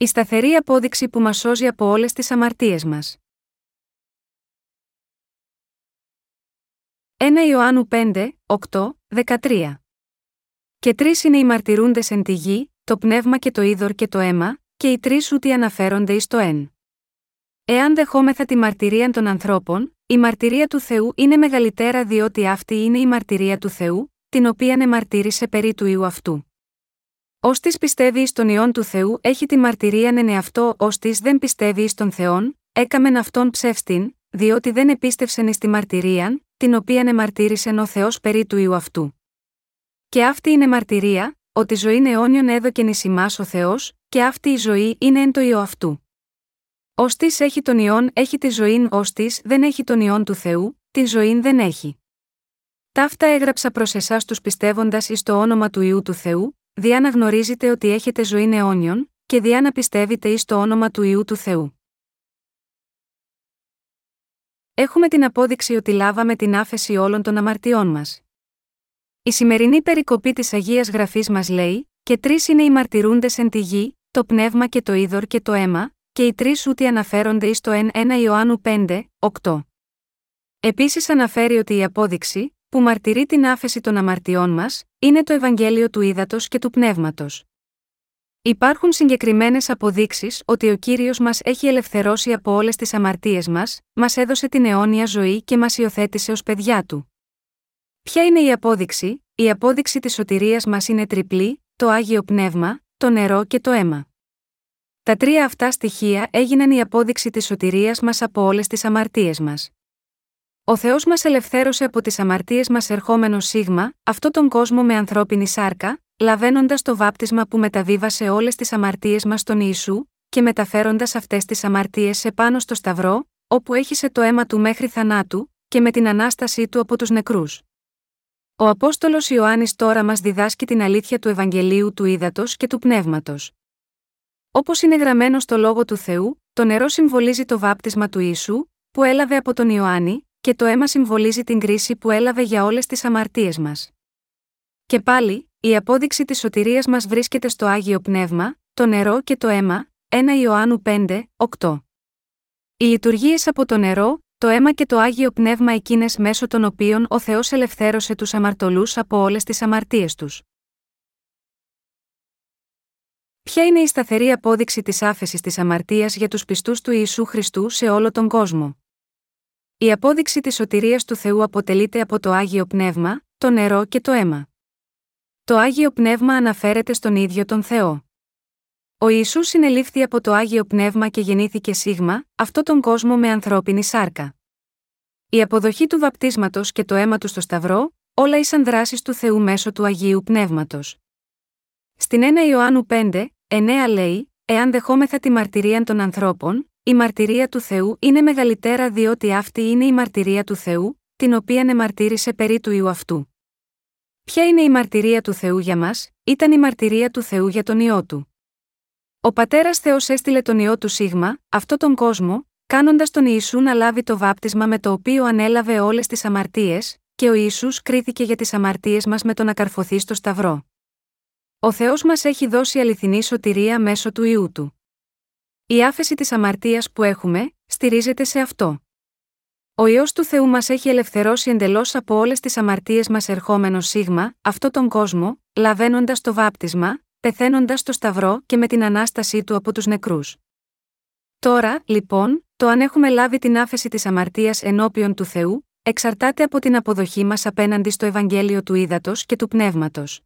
Η σταθερή απόδειξη που μας σώζει από όλες τις αμαρτίες μας. 1 Ιωάννου 5, 8, 13. Και τρεις είναι οι μαρτυρούντες εν τη γη, το πνεύμα και το είδωρ και το αίμα, και οι τρεις ούτι αναφέρονται εις το εν. Εάν δεχόμεθα τη μαρτυρία των ανθρώπων, η μαρτυρία του Θεού είναι μεγαλύτερα διότι αυτή είναι η μαρτυρία του Θεού, την οποία εμαρτύρησε περί του ιού αυτού. Ω της πιστεύει εις τον ιόν του Θεού έχει τη μαρτυρία εν εαυτό, ως της δεν πιστεύει εις τον Θεόν, έκαμεν αυτόν ψεύστην, διότι δεν επίστευσεν εις τη μαρτυρίαν, την οποία εμαρτύρησεν ο Θεός περί του ιού αυτού. Και αυτή είναι μαρτυρία, ότι ζωή αιώνιον έδωκεν ει ο Θεός, και αυτή η ζωή είναι εν το ιό αυτού. Ω της έχει τον ιόν έχει τη ζωή, ως της δεν έχει τον ιόν του Θεού, τη ζωή δεν έχει. Ταύτα έγραψα προς εσάς τους πιστεύοντας εις το όνομα του ιού του Θεού, διά να γνωρίζετε ότι έχετε ζωή αιώνιον, και διά να πιστεύετε εις το όνομα του ιού του Θεού. Έχουμε την απόδειξη ότι λάβαμε την άφεση όλων των αμαρτιών μας. Η σημερινή περικοπή της Αγίας Γραφής μας λέει: Και τρεις είναι οι μαρτυρούντες εν τη γη, το πνεύμα και το είδωρ και το αίμα, και οι τρεις ούτι αναφέρονται εις το 1 Ιωάννου 5, 8. Επίσης αναφέρει ότι η απόδειξη, που μαρτυρεί την άφεση των αμαρτιών μας, είναι το Ευαγγέλιο του Ήδατος και του Πνεύματος. Υπάρχουν συγκεκριμένες αποδείξεις ότι ο κύριος μας έχει ελευθερώσει από όλες τις αμαρτίες μας, μας έδωσε την αιώνια ζωή και μας υιοθέτησε ως παιδιά του. Ποια είναι η απόδειξη, η απόδειξη της σωτηρίας μας είναι τριπλή, το άγιο πνεύμα, το νερό και το αίμα. Τα τρία αυτά στοιχεία έγιναν η απόδειξη της σωτηρίας μας από όλες τις αμαρτίες μας. Ο Θεός μας ελευθέρωσε από τις αμαρτίες μας ερχόμενο σίγμα, αυτόν τον κόσμο με ανθρώπινη σάρκα, λαβαίνοντας το βάπτισμα που μεταβίβασε όλες τις αμαρτίες μας στον Ιησού, και μεταφέροντας αυτές τις αμαρτίες σε πάνω στο Σταυρό, όπου έχισε το αίμα του μέχρι θανάτου, και με την ανάστασή του από τους νεκρούς. Ο Απόστολος Ιωάννης τώρα μας διδάσκει την αλήθεια του Ευαγγελίου του Ήδατος και του Πνεύματος. Όπως είναι γραμμένο στο λόγο του Θεού, το νερό συμβολίζει το βάπτισμα του Ιησού, που έλαβε από τον Ιωάννη, και το αίμα συμβολίζει την κρίση που έλαβε για όλες τις αμαρτίες μας. Και πάλι, η απόδειξη της σωτηρίας μας βρίσκεται στο άγιο πνεύμα, το νερό και το αίμα, 1 Ιωάννου 5, 8. Οι λειτουργίες από το νερό, το αίμα και το άγιο πνεύμα εκείνες μέσω των οποίων ο Θεός ελευθέρωσε τους αμαρτωλούς από όλες τις αμαρτίες τους. Ποια είναι η σταθερή απόδειξη της άφεσης της αμαρτίας για τους πιστούς του Ιησού Χριστού σε όλο τον κόσμο; Η απόδειξη της σωτηρίας του Θεού αποτελείται από το Άγιο Πνεύμα, το νερό και το αίμα. Το Άγιο Πνεύμα αναφέρεται στον ίδιο τον Θεό. Ο Ιησούς συνελήφθη από το Άγιο Πνεύμα και γεννήθηκε σίγμα, αυτό τον κόσμο με ανθρώπινη σάρκα. Η αποδοχή του βαπτίσματος και το αίμα του στο Σταυρό, όλα ήσαν δράσεις του Θεού μέσω του Αγίου Πνεύματος. Στην 1 Ιωάννου 5, 9 λέει: Εάν δεχόμεθα τη μαρτυρία των ανθρώπων, η μαρτυρία του Θεού είναι μεγαλύτερα διότι αυτή είναι η μαρτυρία του Θεού, την οποία εμαρτύρησε περί του ιού αυτού. Ποια είναι η μαρτυρία του Θεού για μας, ήταν η μαρτυρία του Θεού για τον ιό του. Ο πατέρας Θεός έστειλε τον ιό του Σίγμα, αυτό τον κόσμο, κάνοντας τον Ιησού να λάβει το βάπτισμα με το οποίο ανέλαβε όλες τις αμαρτίες, και ο Ιησούς κρίθηκε για τις αμαρτίες μας με τον να καρφωθεί στο Σταυρό. Ο Θεός μας έχει δώσει αληθινή σωτηρία μέσω του ιού του. Η άφεση της αμαρτίας που έχουμε, στηρίζεται σε αυτό. Ο ιό του Θεού μας έχει ελευθερώσει εντελώς από όλες τις αμαρτίες μας ερχόμενο σίγμα, αυτό τον κόσμο, λαβαίνοντας το βάπτισμα, πεθαίνοντας στο Σταυρό και με την ανάστασή του από τους νεκρούς. Τώρα, λοιπόν, το αν έχουμε λάβει την άφεση της αμαρτίας ενώπιον του Θεού, εξαρτάται από την αποδοχή μας απέναντι στο Ευαγγέλιο του Ήδατος και του Πνεύματος.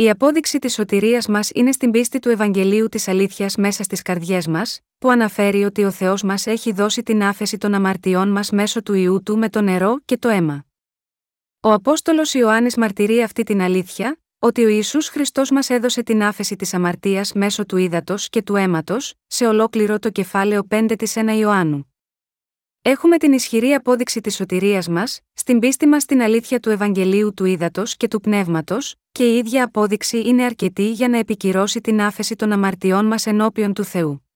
Η απόδειξη της σωτηρίας μας είναι στην πίστη του Ευαγγελίου της Αλήθειας μέσα στις καρδιές μας, που αναφέρει ότι ο Θεός μας έχει δώσει την άφεση των αμαρτιών μας μέσω του ιού του με το νερό και το αίμα. Ο Απόστολος Ιωάννης μαρτυρεί αυτή την αλήθεια, ότι ο Ιησούς Χριστός μας έδωσε την άφεση της αμαρτίας μέσω του ύδατος και του αίματος, σε ολόκληρο το κεφάλαιο 5 της 1 Ιωάννου. Έχουμε την ισχυρή απόδειξη της σωτηρίας μας, στην πίστη μας στην αλήθεια του Ευαγγελίου του ύδατος και του πνεύματος, και η ίδια απόδειξη είναι αρκετή για να επικυρώσει την άφεση των αμαρτιών μας ενώπιον του Θεού.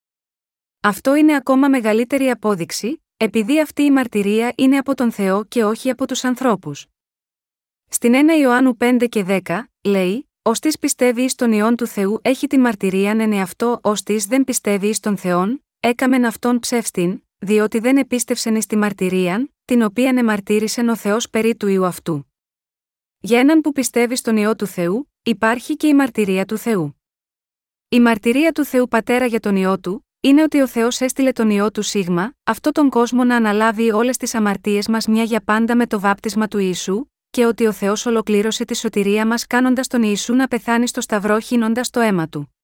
Αυτό είναι ακόμα μεγαλύτερη απόδειξη, επειδή αυτή η μαρτυρία είναι από τον Θεό και όχι από τους ανθρώπους. Στην 1 Ιωάννου 5 και 10, λέει: ως της πιστεύει εις τον ιόν του Θεού έχει τη μαρτυρίαν εν εαυτό, ως της δεν πιστεύει εις τον Θεόν, έκαμεν αυτόν ψεύστην, διότι δεν επίστευσεν εις τη μαρτυρίαν, την οποίαν εμαρτύρησεν ο Θεός περί του ιού αυτού. Για έναν που πιστεύει στον ιό του Θεού, υπάρχει και η μαρτυρία του Θεού. Η μαρτυρία του Θεού Πατέρα για τον ιό του, είναι ότι ο Θεός έστειλε τον ιό του Σίγμα, αυτό τον κόσμο να αναλάβει όλες τις αμαρτίες μας μια για πάντα με το βάπτισμα του Ιησού, και ότι ο Θεός ολοκλήρωσε τη σωτηρία μας κάνοντας τον Ιησού να πεθάνει στο Σταυρό χύνοντας το αίμα του.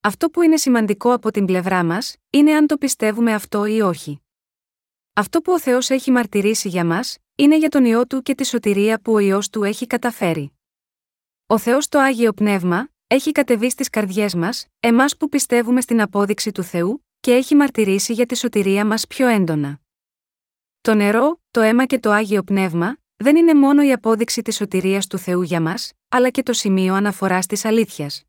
Αυτό που είναι σημαντικό από την πλευρά μας, είναι αν το πιστεύουμε αυτό ή όχι. Αυτό που ο Θεός έχει μαρτυρήσει για μας, είναι για τον ιό του και τη σωτηρία που ο ιό του έχει καταφέρει. Ο Θεός το Άγιο Πνεύμα, έχει κατεβεί στις καρδιές μας, εμάς που πιστεύουμε στην απόδειξη του Θεού, και έχει μαρτυρήσει για τη σωτηρία μας πιο έντονα. Το νερό, το αίμα και το Άγιο Πνεύμα, δεν είναι μόνο η απόδειξη της σωτηρίας του Θεού για μας, αλλά και το σημείο αναφοράς της αλήθειας.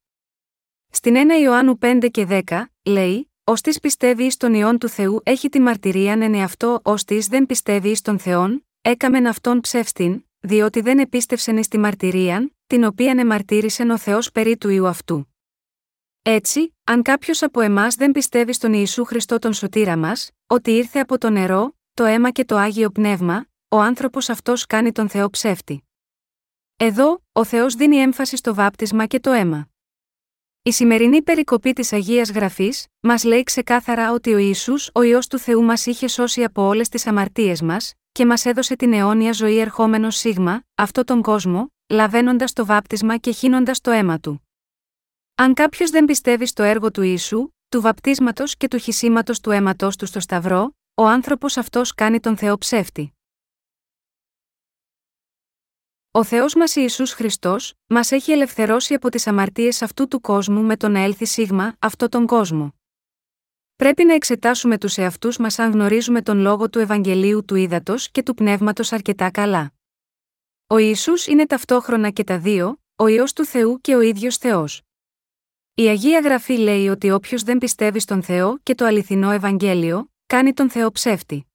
Στην 1 Ιωάννου 5 και 10, λέει: Ω της πιστεύει εις τον ιόν του Θεού έχει τη μαρτυρία εν εαυτό, ως της δεν πιστεύει εις τον Θεόν, έκαμεν αυτόν ψεύστην, διότι δεν επίστευσεν εις τη μαρτυρίαν, την οποία εμαρτύρησεν ο Θεός περί του ιού αυτού. Έτσι, αν κάποιος από εμάς δεν πιστεύει στον Ιησού Χριστό τον σωτήρα μας, ότι ήρθε από το νερό, το αίμα και το άγιο πνεύμα, ο άνθρωπος αυτός κάνει τον Θεό ψεύτη. Εδώ, ο Θεός δίνει έμφαση στο βάπτισμα και το αίμα. Η σημερινή περικοπή της Αγίας Γραφής, μας λέει ξεκάθαρα ότι ο Ισού, ο ιό του Θεού, μας είχε σώσει από όλες τις αμαρτίες μας, και μας έδωσε την αιώνια ζωή ερχόμενος σίγμα, αυτό τον κόσμο, λαβαίνοντας το βάπτισμα και χύνοντας το αίμα του. Αν κάποιος δεν πιστεύει στο έργο του Ιησού, του βαπτίσματος και του χυσήματο του αίματό του στο Σταυρό, ο άνθρωπος αυτός κάνει τον Θεό ψεύτη. Ο Θεός μας Ιησούς Χριστός, μας έχει ελευθερώσει από τις αμαρτίες αυτού του κόσμου με το να έλθει σίγμα αυτό τον κόσμο. Πρέπει να εξετάσουμε τους εαυτούς μας αν γνωρίζουμε τον λόγο του Ευαγγελίου του Ήδατος και του Πνεύματος αρκετά καλά. Ο Ισού είναι ταυτόχρονα και τα δύο, ο ιό του Θεού και ο ίδιος Θεός. Η Αγία Γραφή λέει ότι όποιος δεν πιστεύει στον Θεό και το αληθινό Ευαγγέλιο, κάνει τον Θεό ψεύτη.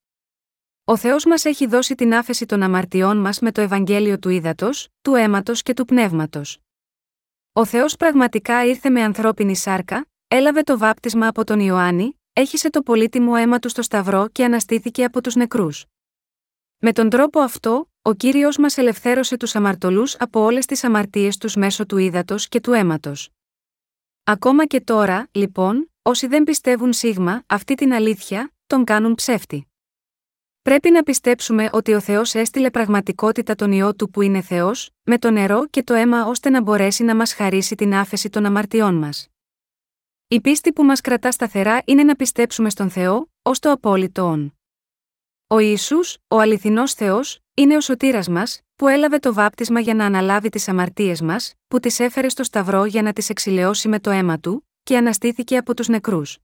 Ο Θεός μας έχει δώσει την άφεση των αμαρτιών μας με το Ευαγγέλιο του ύδατο, του αίματος και του πνεύματος. Ο Θεός πραγματικά ήρθε με ανθρώπινη σάρκα, έλαβε το βάπτισμα από τον Ιωάννη, έχισε το πολύτιμο αίμα του στο Σταυρό και αναστήθηκε από τους νεκρούς. Με τον τρόπο αυτό, ο κύριος μας ελευθέρωσε τους αμαρτωλούς από όλες τις αμαρτίες τους μέσω του ύδατος και του αίματος. Ακόμα και τώρα, λοιπόν, όσοι δεν πιστεύουν σίγμα αυτή την αλήθεια, τον κάνουν ψεύτη. Πρέπει να πιστέψουμε ότι ο Θεός έστειλε πραγματικότητα τον ιό του που είναι Θεός, με το νερό και το αίμα ώστε να μπορέσει να μας χαρίσει την άφεση των αμαρτιών μας. Η πίστη που μας κρατά σταθερά είναι να πιστέψουμε στον Θεό, ως το απόλυτο όν. Ο Ισού, ο αληθινός Θεός, είναι ο σωτήρας μας, που έλαβε το βάπτισμα για να αναλάβει τις αμαρτίες μας, που τις έφερε στο Σταυρό για να τις εξηλαιώσει με το αίμα του, και αναστήθηκε από τους νεκρούς.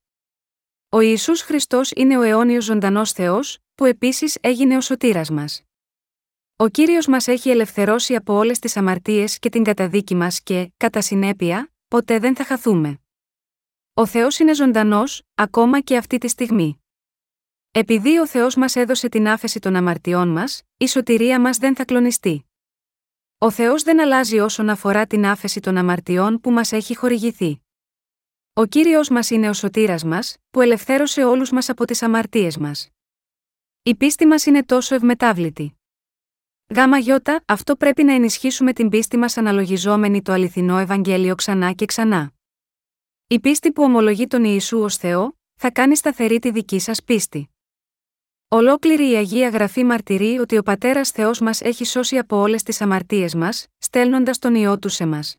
Ο Ιησούς Χριστός είναι ο αιώνιος ζωντανός Θεός, που επίσης έγινε ο σωτήρας μας. Ο κύριος μας έχει ελευθερώσει από όλες τις αμαρτίες και την καταδίκη μας και, κατά συνέπεια, ποτέ δεν θα χαθούμε. Ο Θεός είναι ζωντανός, ακόμα και αυτή τη στιγμή. Επειδή ο Θεός μας έδωσε την άφεση των αμαρτιών μας, η σωτηρία μας δεν θα κλονιστεί. Ο Θεός δεν αλλάζει όσον αφορά την άφεση των αμαρτιών που μας έχει χορηγηθεί. Ο κύριος μας είναι ο σωτήρας μας, που ελευθέρωσε όλους μας από τις αμαρτίες μας. Η πίστη μας είναι τόσο ευμετάβλητη. Γάμα γιώτα, αυτό πρέπει να ενισχύσουμε την πίστη μας αναλογιζόμενη το αληθινό Ευαγγέλιο ξανά και ξανά. Η πίστη που ομολογεί τον Ιησού ως Θεό, θα κάνει σταθερή τη δική σας πίστη. Ολόκληρη η Αγία Γραφή μαρτυρεί ότι ο Πατέρας Θεός μας έχει σώσει από όλες τις αμαρτίες μας, στέλνοντας τον ιό του σε μας.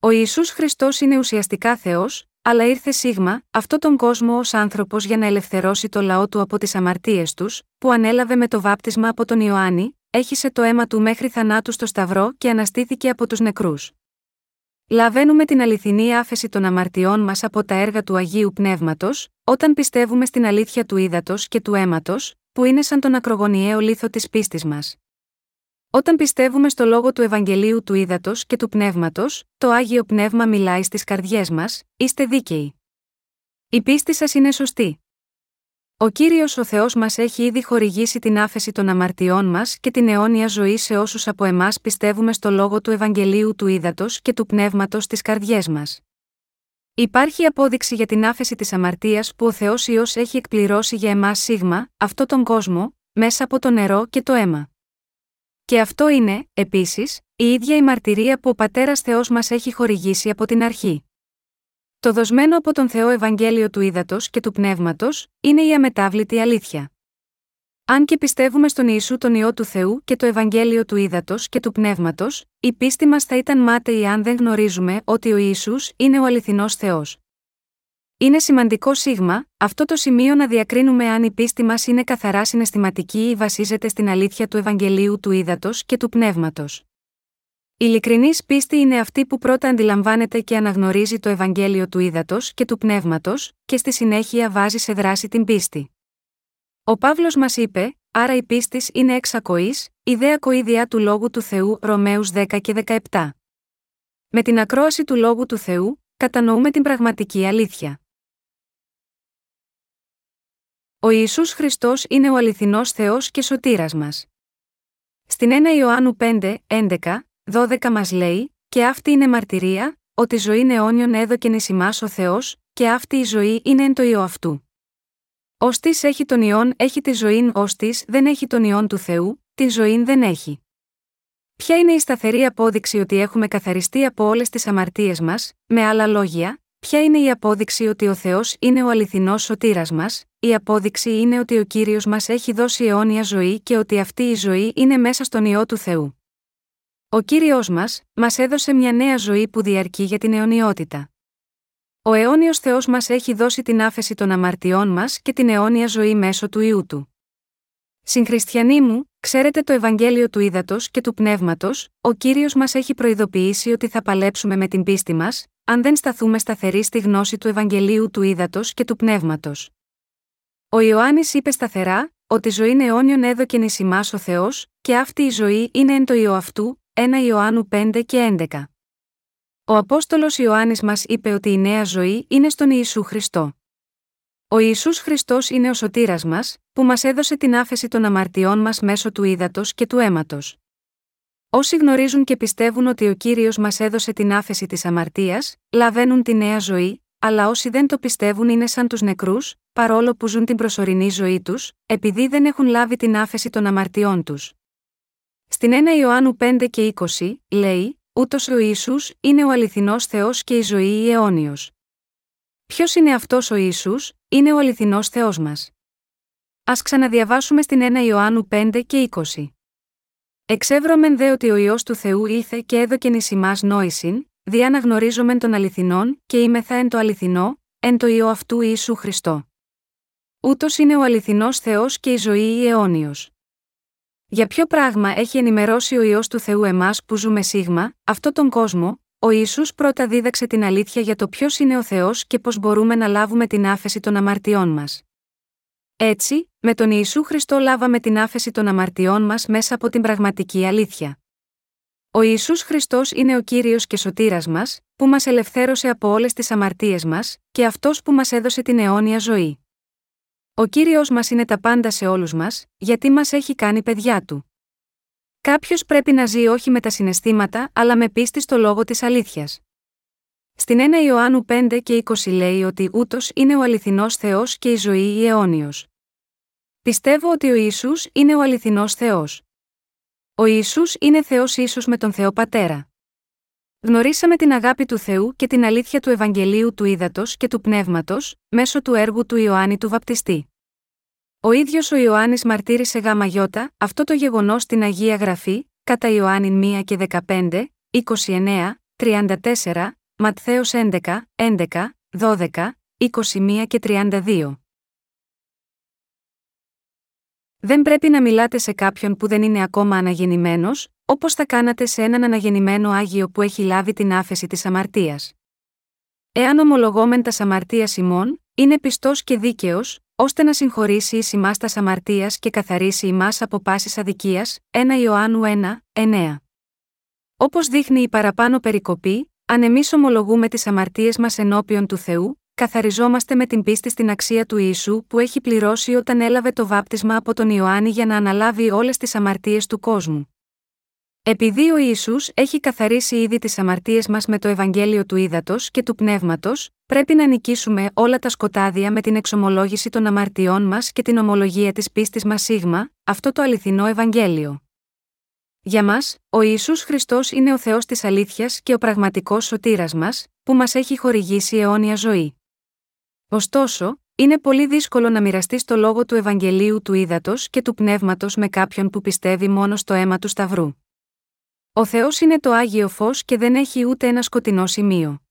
Ο Ιησούς Χριστός είναι ουσιαστικά Θεός, αλλά ήρθε σίγμα, αυτό τον κόσμο ως άνθρωπος για να ελευθερώσει το λαό του από τις αμαρτίες τους, που ανέλαβε με το βάπτισμα από τον Ιωάννη, έχισε το αίμα του μέχρι θανάτου στο Σταυρό και αναστήθηκε από τους νεκρούς. Λαβαίνουμε την αληθινή άφεση των αμαρτιών μας από τα έργα του Αγίου Πνεύματος, όταν πιστεύουμε στην αλήθεια του ύδατος και του αίματος, που είναι σαν τον ακρογωνιαίο λίθο της πίστης μας. Όταν πιστεύουμε στο λόγο του Ευαγγελίου του ύδατος και του πνεύματος, το άγιο πνεύμα μιλάει στις καρδιές μας, είστε δίκαιοι. Η πίστη σας είναι σωστή. Ο κύριος ο Θεός μας έχει ήδη χορηγήσει την άφεση των αμαρτιών μας και την αιώνια ζωή σε όσους από εμάς πιστεύουμε στο λόγο του Ευαγγελίου του Ήδατος και του Πνεύματος στι καρδιές μας. Υπάρχει απόδειξη για την άφεση της αμαρτίας που ο Θεός Υιός έχει εκπληρώσει για εμάς σίγμα, αυτό τον κόσμο, μέσα από το νερό και το αίμα. Και αυτό είναι, επίσης, η ίδια η μαρτυρία που ο Πατέρας Θεός μας έχει χορηγήσει από την αρχή. Το δοσμένο από τον Θεό Ευαγγέλιο του Ήδατος και του Πνεύματος, είναι η αμετάβλητη αλήθεια. Αν και πιστεύουμε στον Ιησού τον ιό του Θεού και το Ευαγγέλιο του Ήδατος και του Πνεύματος, η πίστη μας θα ήταν μάταιη αν δεν γνωρίζουμε ότι ο Ιησούς είναι ο αληθινός Θεός. Είναι σημαντικό σίγμα, αυτό το σημείο να διακρίνουμε αν η πίστη μας είναι καθαρά συναισθηματική ή βασίζεται στην αλήθεια του Ευαγγελίου του Ήδατος και του Πνεύματος. Η ειλικρινής πίστη είναι αυτή που πρώτα αντιλαμβάνεται και αναγνωρίζει το Ευαγγέλιο του Ήδατος και του Πνεύματος, και στη συνέχεια βάζει σε δράση την πίστη. Ο Παύλος μας είπε, άρα η πίστης είναι εξακοής, ιδέα κοίδια του λόγου του Θεού, Ρωμαίους 10 και 17. Με την ακρόαση του λόγου του Θεού, κατανοούμε την πραγματική αλήθεια. Ο Ιησούς Χριστός είναι ο αληθινός Θεός και σωτήρας μας. Στην 1 Ιωάννου 5, 11, 12 μας λέει, και αυτή είναι μαρτυρία, ότι ζωή αιώνιον έδωκεν εις ημάς ο Θεός, και αυτή η ζωή είναι εν το ιό αυτού. Ωστή έχει τον ιόν έχει τη ζωή, ωστή δεν έχει τον ιόν του Θεού, τη ζωή δεν έχει. Ποια είναι η σταθερή απόδειξη ότι έχουμε καθαριστεί από όλες τις αμαρτίες μας, με άλλα λόγια, ποια είναι η απόδειξη ότι ο Θεός είναι ο αληθινός σωτήρας μας, η απόδειξη είναι ότι ο κύριος μας έχει δώσει αιώνια ζωή και ότι αυτή η ζωή είναι μέσα στον ιό του Θεού. Ο κύριος μας, μας έδωσε μια νέα ζωή που διαρκεί για την αιωνιότητα. Ο αιώνιος Θεός μας έχει δώσει την άφεση των αμαρτιών μας και την αιώνια ζωή μέσω του ιού του. Συγχριστιανοί μου, ξέρετε το Ευαγγέλιο του Ήδατος και του Πνεύματος, ο κύριος μας έχει προειδοποιήσει ότι θα παλέψουμε με την πίστη μας, αν δεν σταθούμε σταθεροί στη γνώση του Ευαγγελίου του Ήδατος και του Πνεύματος. Ο Ιωάννης είπε σταθερά, ότι ζωή αιώνιον έδωκεν εις ο Θεός, και αυτή η ζωή είναι εν το ιό αυτού, 1 Ιωάννου 5 και 11. Ο Απόστολος Ιωάννης μας είπε ότι η νέα ζωή είναι στον Ιησού Χριστό. Ο Ιησούς Χριστός είναι ο σωτήρας μας, που μας έδωσε την άφεση των αμαρτιών μας μέσω του ύδατος και του αίματος. Όσοι γνωρίζουν και πιστεύουν ότι ο κύριος μας έδωσε την άφεση της αμαρτίας, λαβαίνουν τη νέα ζωή, αλλά όσοι δεν το πιστεύουν είναι σαν τους νεκρούς, παρόλο που ζουν την προσωρινή ζωή τους, επειδή δεν έχουν λάβει την άφεση των αμαρτιών τους. Στην 1 Ιωάννου 5 και 20, λέει, Ούτως ο Ισού είναι ο αληθινός Θεός και η ζωή η αιώνιος. Ποιος είναι αυτός ο Ισού, είναι ο αληθινός Θεός μας. Α ξαναδιαβάσουμε στην 1 Ιωάννου 5 και 20. Εξεύρωμεν δε ότι ο ιό του Θεού ήρθε και έδωκεν εις εμά νόησιν, δι' γνωρίζομεν των αληθινών, και είμεθα εν το αληθινό, εν το ιό αυτού Ιησού Χριστό. Ούτως είναι ο αληθινός Θεός και η ζωή η αιώνιος. Για ποιο πράγμα έχει ενημερώσει ο ιό του Θεού εμάς που ζούμε σίγμα, αυτόν τον κόσμο, ο Ισού πρώτα δίδαξε την αλήθεια για το ποιος είναι ο Θεός και πώς μπορούμε να λάβουμε την άφεση των αμαρτιών μας. Έτσι, με τον Ιησού Χριστό λάβαμε την άφεση των αμαρτιών μας μέσα από την πραγματική αλήθεια. Ο Ισού Χριστός είναι ο κύριος και σωτήρας μας, που μας ελευθέρωσε από όλες τις αμαρτίες μας, και αυτός που μας έδωσε την αιώνια ζωή. Ο κύριος μας είναι τα πάντα σε όλους μας, γιατί μας έχει κάνει παιδιά του. Κάποιος πρέπει να ζει όχι με τα συναισθήματα, αλλά με πίστη στο λόγο της αλήθειας. Στην 1 Ιωάννου 5 και 20 λέει ότι ούτως είναι ο αληθινός Θεός και η ζωή η αιώνιος. Πιστεύω ότι ο Ισού είναι ο αληθινός Θεός. Ο Ισού είναι Θεός ίσο με τον Θεό Πατέρα. Γνωρίσαμε την αγάπη του Θεού και την αλήθεια του Ευαγγελίου του Ήδατος και του Πνεύματος, μέσω του έργου του Ιωάννη του Βαπτιστή. Ο ίδιος ο Ιωάννης μαρτύρησε γάμα γιώτα, αυτό το γεγονός στην Αγία Γραφή, κατά Ιωάννη 1 και 15, 29, 34, Ματθαίος 11, 11, 12, 21 και 32. Δεν πρέπει να μιλάτε σε κάποιον που δεν είναι ακόμα αναγεννημένος, όπως θα κάνατε σε έναν αναγεννημένο Άγιο που έχει λάβει την άφεση της αμαρτίας. Εάν ομολογόμεν τα αμαρτία ημών, είναι πιστός και δίκαιος, ώστε να συγχωρήσει ει ημάς τα αμαρτίας και καθαρίσει ημάς από πάσης αδικίας, 1 Ιωάννου 1, 9. Όπως δείχνει η παραπάνω περικοπή, αν εμείς ομολογούμε τις αμαρτίες μας ενώπιον του Θεού, καθαριζόμαστε με την πίστη στην αξία του Ιησού που έχει πληρώσει όταν έλαβε το βάπτισμα από τον Ιωάννη για να αναλάβει όλες τις αμαρτίες του κόσμου. Επειδή ο Ισού έχει καθαρίσει ήδη τις αμαρτίες μας με το Ευαγγέλιο του Ήδατος και του Πνεύματος, πρέπει να νικήσουμε όλα τα σκοτάδια με την εξομολόγηση των αμαρτιών μας και την ομολογία της πίστης μας σίγμα, αυτό το αληθινό Ευαγγέλιο. Για μας, ο Ισού Χριστός είναι ο Θεός της αλήθειας και ο πραγματικός σωτήρας μας, που μας έχει χορηγήσει αιώνια ζωή. Ωστόσο, είναι πολύ δύσκολο να μοιραστεί το λόγο του Ευαγγελίου του Ήδατος και του Πνεύματος με κάποιον που πιστεύει μόνο στο αίμα του Σταυρού. Ο Θεός είναι το άγιο φως και δεν έχει ούτε ένα σκοτεινό σημείο.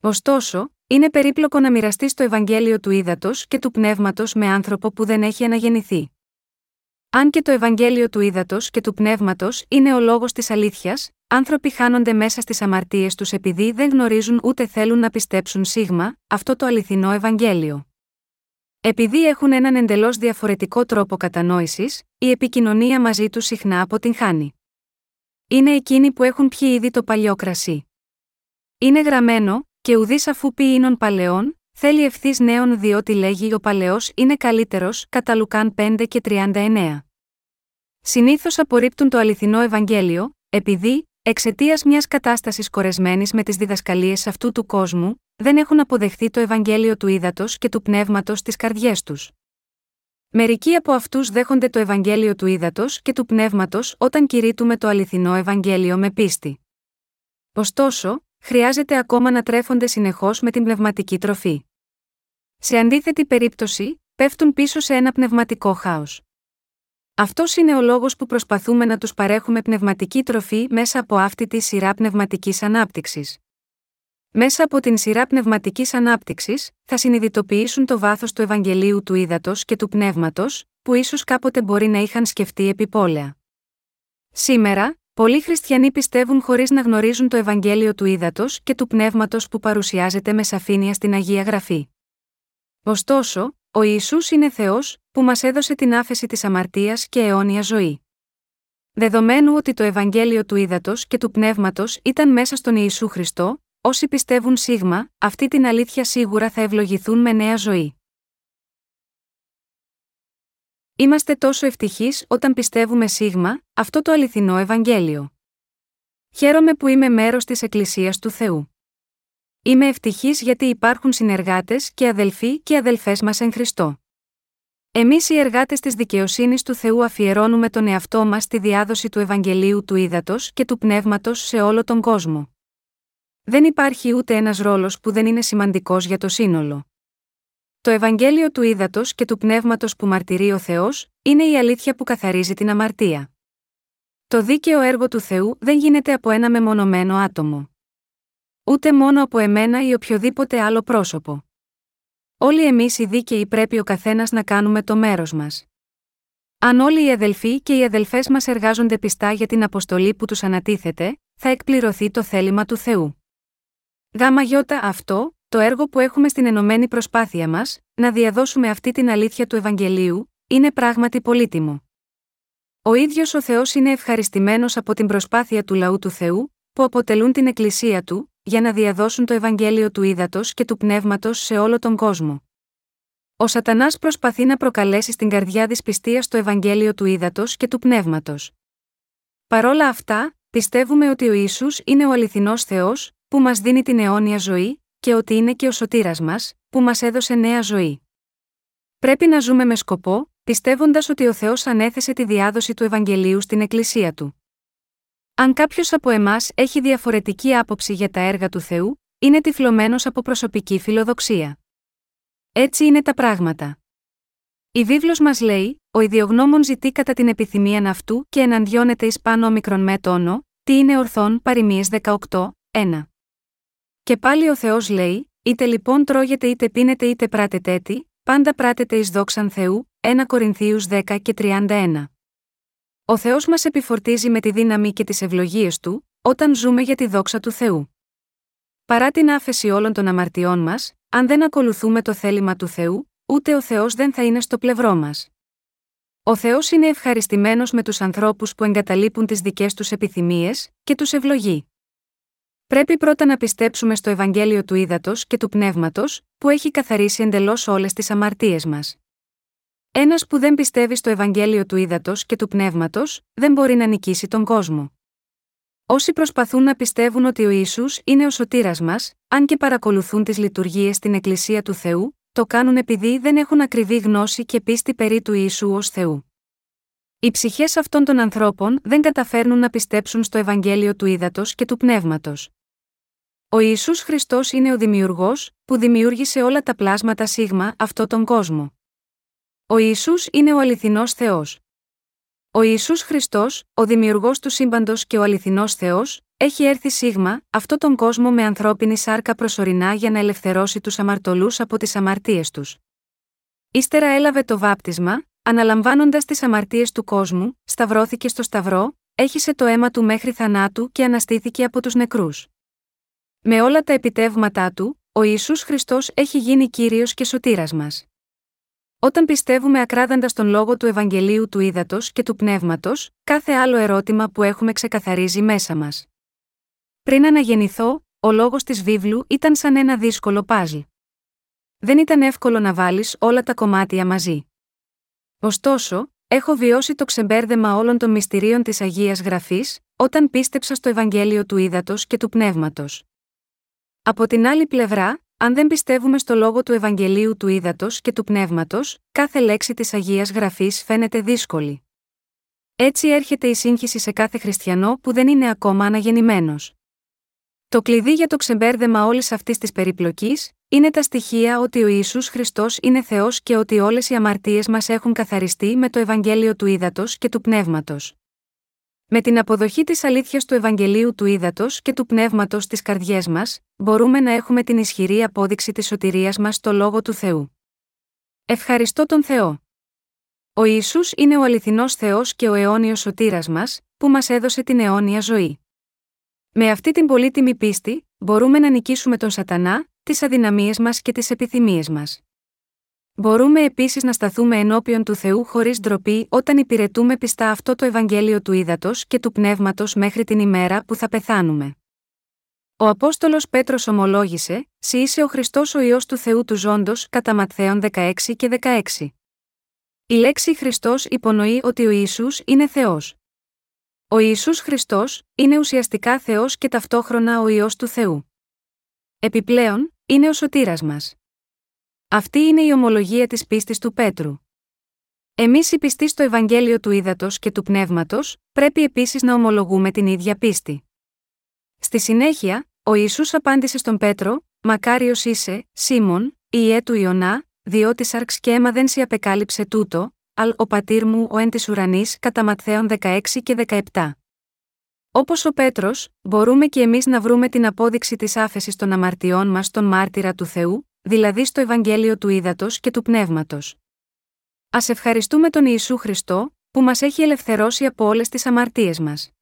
Ωστόσο, είναι περίπλοκο να μοιραστεί το Ευαγγέλιο του Ήδατος και του Πνεύματος με άνθρωπο που δεν έχει αναγεννηθεί. Αν και το Ευαγγέλιο του Ήδατος και του Πνεύματος είναι ο λόγος της αλήθειας, άνθρωποι χάνονται μέσα στις αμαρτίες τους επειδή δεν γνωρίζουν ούτε θέλουν να πιστέψουν σίγμα, αυτό το αληθινό Ευαγγέλιο. Επειδή έχουν έναν εντελώς διαφορετικό τρόπο κατανόησης, η επικοινωνία μαζί τους συχνά αποτυγχάνει. Είναι εκείνοι που έχουν πιει ήδη το παλιό κρασί. Είναι γραμμένο, και ουδή αφού πει ίνων παλαιών, θέλει ευθύς νέων διότι λέγει ο παλαιός είναι καλύτερος, κατά Λουκάν 5 και 39. Συνήθως απορρίπτουν το αληθινό Ευαγγέλιο, επειδή, εξαιτίας μιας κατάστασης κορεσμένης με τις διδασκαλίες αυτού του κόσμου, δεν έχουν αποδεχθεί το Ευαγγέλιο του ύδατος και του πνεύματος στις καρδιές τους. Μερικοί από αυτούς δέχονται το Ευαγγέλιο του ύδατο και του πνεύματος όταν κηρύττουμε το αληθινό Ευαγγέλιο με πίστη. Ωστόσο, χρειάζεται ακόμα να τρέφονται συνεχώς με την πνευματική τροφή. Σε αντίθετη περίπτωση, πέφτουν πίσω σε ένα πνευματικό χάος. Αυτός είναι ο λόγος που προσπαθούμε να τους παρέχουμε πνευματική τροφή μέσα από αυτή τη σειρά πνευματικής ανάπτυξης. Μέσα από την σειρά πνευματικής ανάπτυξης, θα συνειδητοποιήσουν το βάθος του Ευαγγελίου του Ήδατος και του Πνεύματος, που ίσως κάποτε μπορεί να είχαν σκεφτεί επιπόλαια. Σήμερα, πολλοί χριστιανοί πιστεύουν χωρίς να γνωρίζουν το Ευαγγέλιο του Ήδατος και του Πνεύματος που παρουσιάζεται με σαφήνεια στην Αγία Γραφή. Ωστόσο, ο Ισού είναι Θεός, που μας έδωσε την άφεση της αμαρτίας και αιώνια ζωή. Δεδομένου ότι το Ευαγγέλιο του Ήδατος και του Πνεύματος ήταν μέσα στον Ιησού Χριστό, Όσοι πιστεύουν σίγμα, αυτή την αλήθεια σίγουρα θα ευλογηθούν με νέα ζωή. Είμαστε τόσο ευτυχείς όταν πιστεύουμε σίγμα, αυτό το αληθινό Ευαγγέλιο. Χαίρομαι που είμαι μέρος της Εκκλησίας του Θεού. Είμαι ευτυχής γιατί υπάρχουν συνεργάτες και αδελφοί και αδελφές μας εν Χριστώ. Εμείς οι εργάτες της δικαιοσύνης του Θεού αφιερώνουμε τον εαυτό μας στη διάδοση του Ευαγγελίου του Ήδατος και του Πνεύματος σε όλο τον κόσμο. Δεν υπάρχει ούτε ένας ρόλος που δεν είναι σημαντικός για το σύνολο. Το Ευαγγέλιο του Ήδατος και του Πνεύματος που μαρτυρεί ο Θεός, είναι η αλήθεια που καθαρίζει την αμαρτία. Το δίκαιο έργο του Θεού δεν γίνεται από ένα μεμονωμένο άτομο. Ούτε μόνο από εμένα ή οποιοδήποτε άλλο πρόσωπο. Όλοι εμείς οι δίκαιοι πρέπει ο καθένας να κάνουμε το μέρος μας. Αν όλοι οι αδελφοί και οι αδελφές μας εργάζονται πιστά για την αποστολή που τους ανατίθεται, θα εκπληρωθεί το θέλημα του Θεού. Γάμα γιώτα αυτό, το έργο που έχουμε στην ενωμένη προσπάθεια μας, να διαδώσουμε αυτή την αλήθεια του Ευαγγελίου, είναι πράγματι πολύτιμο. Ο ίδιος ο Θεός είναι ευχαριστημένος από την προσπάθεια του λαού του Θεού, που αποτελούν την Εκκλησία του, για να διαδώσουν το Ευαγγέλιο του ύδατο και του πνεύματος σε όλο τον κόσμο. Ο Σατανάς προσπαθεί να προκαλέσει στην καρδιά δυσπιστίας το Ευαγγέλιο του ύδατο και του πνεύματος. Παρόλα αυτά, πιστεύουμε ότι ο Ισού είναι ο αληθινός Θεός, που μας δίνει την αιώνια ζωή, και ότι είναι και ο σωτήρας μας, που μας έδωσε νέα ζωή. Πρέπει να ζούμε με σκοπό, πιστεύοντας ότι ο Θεός ανέθεσε τη διάδοση του Ευαγγελίου στην Εκκλησία του. Αν κάποιος από εμάς έχει διαφορετική άποψη για τα έργα του Θεού, είναι τυφλωμένος από προσωπική φιλοδοξία. Έτσι είναι τα πράγματα. Η βίβλος μας λέει, ο ιδιογνώμων ζητεί κατά την επιθυμία αυτού και εναντιώνεται εις πάνω μικρον με τόνο, τι είναι ορθόν παροιμίες 18, 1. Και πάλι ο Θεός λέει, είτε λοιπόν τρώγετε είτε πίνετε είτε πράτετε έτη, πάντα πράτετε εις δόξαν Θεού, 1 Κορινθίους 10 και 31. Ο Θεός μας επιφορτίζει με τη δύναμη και τις ευλογίες του, όταν ζούμε για τη δόξα του Θεού. Παρά την άφεση όλων των αμαρτιών μας, αν δεν ακολουθούμε το θέλημα του Θεού, ούτε ο Θεός δεν θα είναι στο πλευρό μας. Ο Θεός είναι ευχαριστημένος με τους ανθρώπους που εγκαταλείπουν τις δικές τους επιθυμίες, και τους ευλογεί. Πρέπει πρώτα να πιστέψουμε στο Ευαγγέλιο του Ήδατος και του Πνεύματος, που έχει καθαρίσει εντελώς όλες τις αμαρτίες μας. Ένας που δεν πιστεύει στο Ευαγγέλιο του Ήδατος και του Πνεύματος, δεν μπορεί να νικήσει τον κόσμο. Όσοι προσπαθούν να πιστεύουν ότι ο Ισού είναι ο σωτήρας μας, αν και παρακολουθούν τις λειτουργίες στην Εκκλησία του Θεού, το κάνουν επειδή δεν έχουν ακριβή γνώση και πίστη περί του Ιησού ως Θεού. Οι ψυχές αυτών των ανθρώπων δεν καταφέρνουν να πιστέψουν στο Ευαγγέλιο του Ήδατος και του Πνεύματος. Ο Ιησούς Χριστός είναι ο Δημιουργός, που δημιούργησε όλα τα πλάσματα σίγμα αυτό τον κόσμο. Ο Ιησούς είναι ο αληθινός Θεός. Ο Ιησούς Χριστός, ο δημιουργός του σύμπαντος και ο αληθινός Θεός, έχει έρθει σίγμα, αυτό τον κόσμο με ανθρώπινη σάρκα προσωρινά για να ελευθερώσει τους αμαρτωλούς από τις αμαρτίες τους. Ύστερα έλαβε το βάπτισμα, αναλαμβάνοντας τις αμαρτίες του κόσμου, σταυρώθηκε στο Σταυρό, έχισε το αίμα του μέχρι θανάτου και αναστήθηκε από τους νεκρούς. Με όλα τα επιτεύγματά του, ο Ιησούς Χριστός έχει γίνει Κύριος και Σωτήρας μας. Όταν πιστεύουμε ακράδαντα στον λόγο του Ευαγγελίου του Ήδατος και του Πνεύματος, κάθε άλλο ερώτημα που έχουμε ξεκαθαρίζει μέσα μας. Πριν αναγεννηθώ, ο λόγος της βίβλου ήταν σαν ένα δύσκολο παζλ. Δεν ήταν εύκολο να βάλεις όλα τα κομμάτια μαζί. Ωστόσο, έχω βιώσει το ξεμπέρδεμα όλων των μυστηρίων της Αγίας Γραφής, όταν πίστεψα στο Ευαγγέλιο του Ήδατος και του Πνεύματος. Από την άλλη πλευρά, αν δεν πιστεύουμε στο λόγο του Ευαγγελίου του Ήδατος και του Πνεύματος, κάθε λέξη της Αγίας Γραφής φαίνεται δύσκολη. Έτσι έρχεται η σύγχυση σε κάθε χριστιανό που δεν είναι ακόμα αναγεννημένος. Το κλειδί για το ξεμπέρδεμα όλης αυτής της περιπλοκής είναι τα στοιχεία ότι ο Ισού Χριστός είναι Θεός και ότι όλες οι αμαρτίες μας έχουν καθαριστεί με το Ευαγγέλιο του Ήδατος και του Πνεύματος. Με την αποδοχή της αλήθειας του Ευαγγελίου του Ήδατος και του Πνεύματος στι καρδιές μας, μπορούμε να έχουμε την ισχυρή απόδειξη της σωτηρίας μας στο λόγο του Θεού. Ευχαριστώ τον Θεό. Ο Ιησούς είναι ο αληθινός Θεός και ο αιώνιος σωτήρας μας, που μας έδωσε την αιώνια ζωή. Με αυτή την πολύτιμη πίστη, μπορούμε να νικήσουμε τον σατανά, τις αδυναμίες μας και τις επιθυμίες μας. Μπορούμε επίσης να σταθούμε ενώπιον του Θεού χωρίς ντροπή όταν υπηρετούμε πιστά αυτό το Ευαγγέλιο του Ήδατος και του Πνεύματος μέχρι την ημέρα που θα πεθάνουμε. Ο Απόστολος Πέτρος ομολόγησε: Σύ είσαι ο Χριστός ο ιό του Θεού του Ζώντος, κατά Ματθαίων 16 και 16. Η λέξη Χριστός υπονοεί ότι ο Ισού είναι Θεός. Ο Ιησούς Χριστός είναι ουσιαστικά Θεός και ταυτόχρονα ο ιό του Θεού. Επιπλέον, είναι ο σωτήρας μας. Αυτή είναι η ομολογία της πίστης του Πέτρου. Εμείς οι πιστοί στο Ευαγγέλιο του Ήδατος και του Πνεύματος, πρέπει επίσης να ομολογούμε την ίδια πίστη. Στη συνέχεια, ο Ιησούς απάντησε στον Πέτρο: Μακάριος είσαι, Σίμων, ιέ του Ιωνά, διότι σαρξ και αίμα δεν σε απεκάλυψε τούτο, αλ ο πατήρ μου ο εν της ουρανής κατά Ματθαίων 16 και 17. Όπως ο Πέτρος, μπορούμε και εμείς να βρούμε την απόδειξη της άφεσης των αμαρτιών μας στον μάρτυρα του Θεού, δηλαδή στο Ευαγγέλιο του Ήδατος και του Πνεύματος. Α ευχαριστούμε τον Ιησού Χριστό, που μας έχει ελευθερώσει από όλες τις αμαρτίες μας.